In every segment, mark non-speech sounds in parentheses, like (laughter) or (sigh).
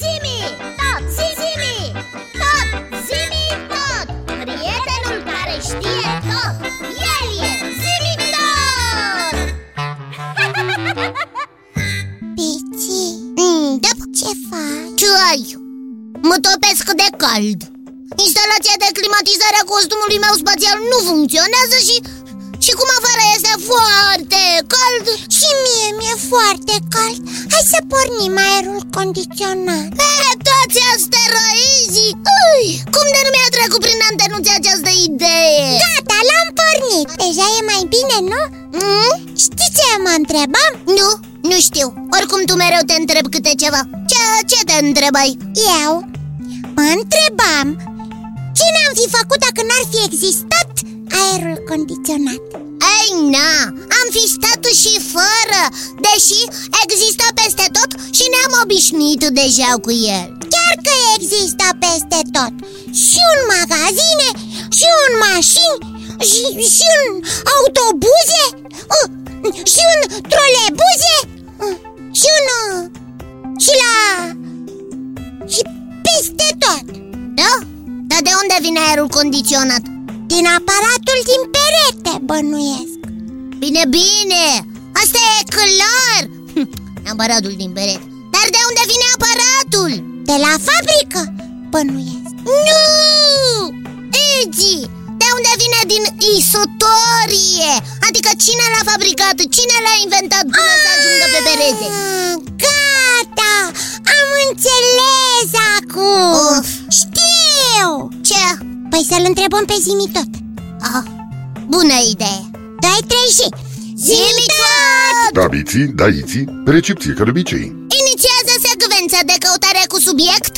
Zimi, tot, zimi, tot, zimi, tot Prietenul care știe tot, el e zimi tot (laughs) Pici, mm, da, ce faci? ce ai? Mă topesc de cald Instalația de climatizare a costumului meu spațial nu funcționează și... Și cum afară este foarte cald Și mie mi-e foarte cald Hai să pornim aerul condiționat E, toți asteroizii Ui, Cum de nu mi-a trecut prin antenuțe această idee? Gata, l-am pornit Deja e mai bine, nu? Mm? Știi ce mă întrebam? Nu, nu știu Oricum tu mereu te întreb câte ceva Ce, ce te întrebai? Eu mă întrebam Ce ne-am fi făcut dacă n-ar fi existat aerul condiționat? Ei, na, am fi stat și fără Deși există peste tot și ne-am obișnuit deja cu el Chiar că există peste tot Și în magazine, și în mașini, și, și în autobuze, uh, și în trolebuze, uh, și în... uh, și la... și peste tot Da? Dar de unde vine aerul condiționat? Din aparatul din perete, bănuiesc Bine, bine, asta e clar Hm, Aparatul din perete Dar de unde vine aparatul? De la fabrică, bănuiesc Nu! Egi, de unde vine din isotorie? Adică cine l-a fabricat, cine l-a inventat până să ajungă pe perete? Ah, Gata, am înțeles acum Of. Știu Ce? Păi să-l întrebăm pe Zimi tot Ah, bună idee Doi, trei și... Zimi tot! Da, biții, da, iții, pe recepție, ca de obicei. Inițiază secvența de căutare cu subiect?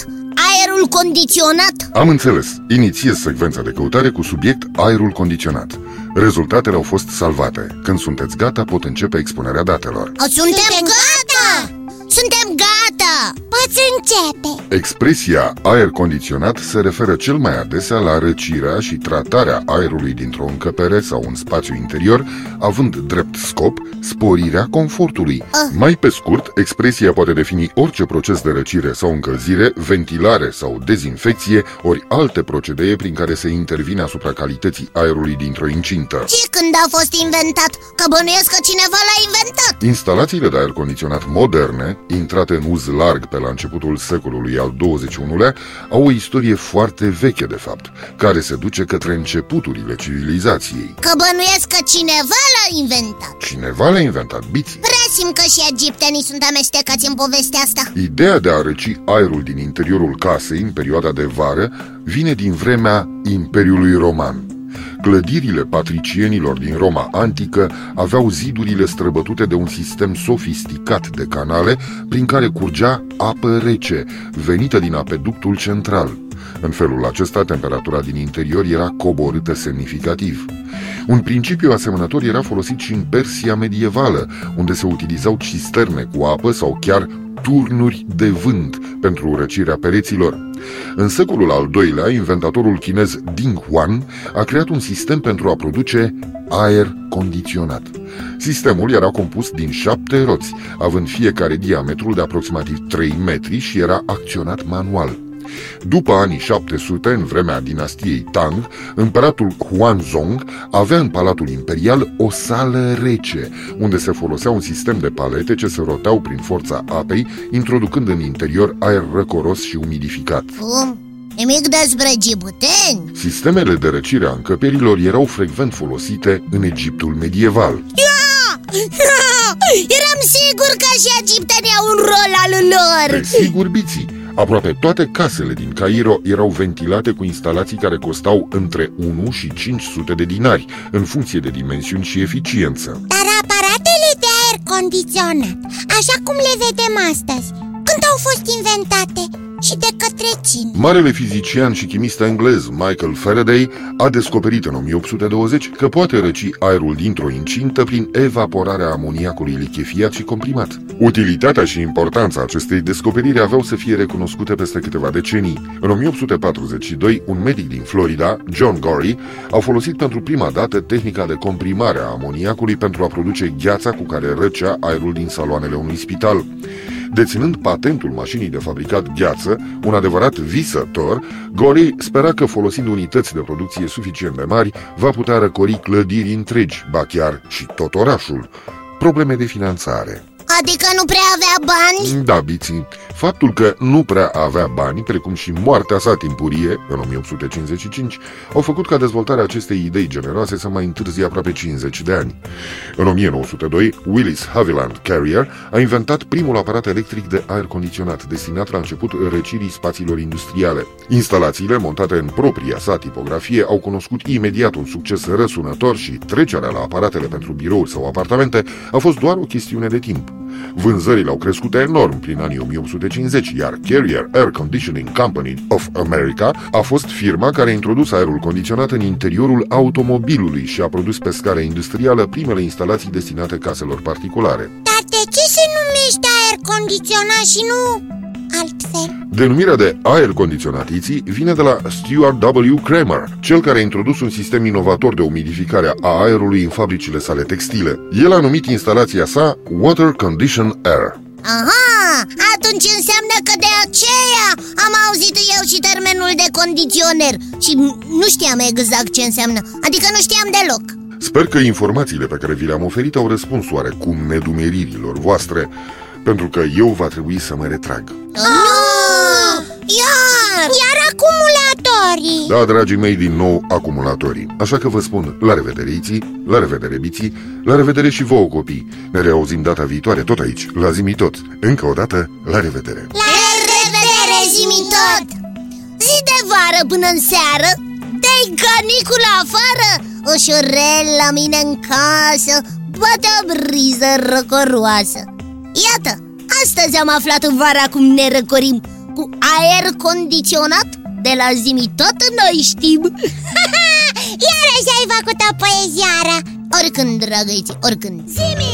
Aerul condiționat? Am înțeles, inițiez secvența de căutare cu subiect aerul condiționat. Rezultatele au fost salvate. Când sunteți gata, pot începe expunerea datelor. Suntem, Suntem gata! Suntem gata! Poți începe Expresia aer condiționat se referă cel mai adesea la răcirea și tratarea aerului dintr-o încăpere sau un spațiu interior, având drept scop sporirea confortului. Mai pe scurt, expresia poate defini orice proces de răcire sau încălzire, ventilare sau dezinfecție, ori alte procedee prin care se intervine asupra calității aerului dintr-o incintă. Și când a fost inventat? Că bănuiesc că cineva l-a inventat Instalațiile de aer condiționat moderne, intrate în uz larg pe la începutul secolului al XXI-lea, au o istorie foarte veche de fapt, care se duce către începuturile civilizației. Că bănuiesc că cineva l-a inventat Cineva le-a inventat biții. Presim că și egiptenii sunt amestecați în povestea asta Ideea de a răci aerul din interiorul casei în perioada de vară vine din vremea Imperiului Roman. Clădirile patricienilor din Roma antică aveau zidurile străbătute de un sistem sofisticat de canale prin care curgea apă rece, venită din apeductul central. În felul acesta, temperatura din interior era coborâtă semnificativ. Un principiu asemănător era folosit și în Persia medievală, unde se utilizau cisterne cu apă sau chiar turnuri de vânt pentru răcirea pereților. În secolul al doilea, inventatorul chinez Ding Huan a creat un sistem pentru a produce aer condiționat. Sistemul era compus din șapte roți, având fiecare diametrul de aproximativ 3 metri și era acționat manual. După anii 700, în vremea dinastiei Tang, împăratul Huanzong avea în Palatul Imperial o sală rece, unde se folosea un sistem de palete ce se roteau prin forța apei, introducând în interior aer răcoros și umidificat. Cum? Nimic despre gibuteni? Sistemele de răcire a încăperilor erau frecvent folosite în Egiptul medieval. Eram sigur că și egiptenii au un rol al lor Desigur, biții! Aproape toate casele din Cairo erau ventilate cu instalații care costau între 1 și 500 de dinari, în funcție de dimensiuni și eficiență. Dar aparatele de aer condiționat, așa cum le vedem astăzi Când au fost inventate și de către cine? Marele fizician și chimist englez Michael Faraday a descoperit în 1820 că poate răci aerul dintr-o incintă prin evaporarea amoniacului lichefiat și comprimat. Utilitatea și importanța acestei descoperiri aveau să fie recunoscute peste câteva decenii. În 1842, un medic din Florida, John Gorey, a folosit pentru prima dată tehnica de comprimare a amoniacului pentru a produce gheața cu care răcea aerul din saloanele unui spital. Deținând patentul mașinii de fabricat gheață, un adevărat visător, Gorey spera că folosind unități de producție suficient de mari, va putea răcori clădiri întregi, ba chiar și tot orașul. Probleme de finanțare. Adică nu prea avea bani? Da, Biții, faptul că nu prea avea bani, precum și moartea sa timpurie, în 1855, au făcut ca dezvoltarea acestei idei generoase să mai întârzie aproape 50 de ani. În 1902, Willis Haviland Carrier a inventat primul aparat electric de aer condiționat, destinat la început răcirii spațiilor industriale. Instalațiile, montate în propria sa tipografie, au cunoscut imediat un succes răsunător și trecerea la aparatele pentru birouri sau apartamente a fost doar o chestiune de timp. Vânzările au crescut enorm prin anii 1850, iar Carrier Air Conditioning Company of America a fost firma care a introdus aerul condiționat în interiorul automobilului și a produs pe scară industrială primele instalații destinate caselor particulare. Dar de ce se numește aer condiționat și nu altfel? Denumirea de aer condiționatiții vine de la Stuart W. Kramer, cel care a introdus un sistem inovator de umidificare a aerului în fabricile sale textile. El a numit instalația sa Water Condition Air. Aha, atunci înseamnă că de aceea am auzit eu și termenul de condiționer. Și nu știam exact ce înseamnă, adică nu știam deloc. Sper că informațiile pe care vi le-am oferit au răspuns oarecum nedumeririlor voastre, pentru că eu va trebui să mă retrag. Ah, acumulatorii Da, dragii mei, din nou acumulatorii. Așa că vă spun la revedere, Iții, la revedere, Biții, la revedere și vouă, copii. Ne reauzim data viitoare, tot aici, la Zimi Tot. Încă o dată, la revedere! La revedere, zi tot! Zi de vară până în seară Dai canicula afară Ușurel la mine în casă Poate o briză răcoroasă Iată, astăzi am aflat în vara cum ne răcorim Cu aer condiționat De la zimi tot noi știm. (laughs) Iarăși ai făcut o poeziară Oricând, dragăiți, oricând. Zimi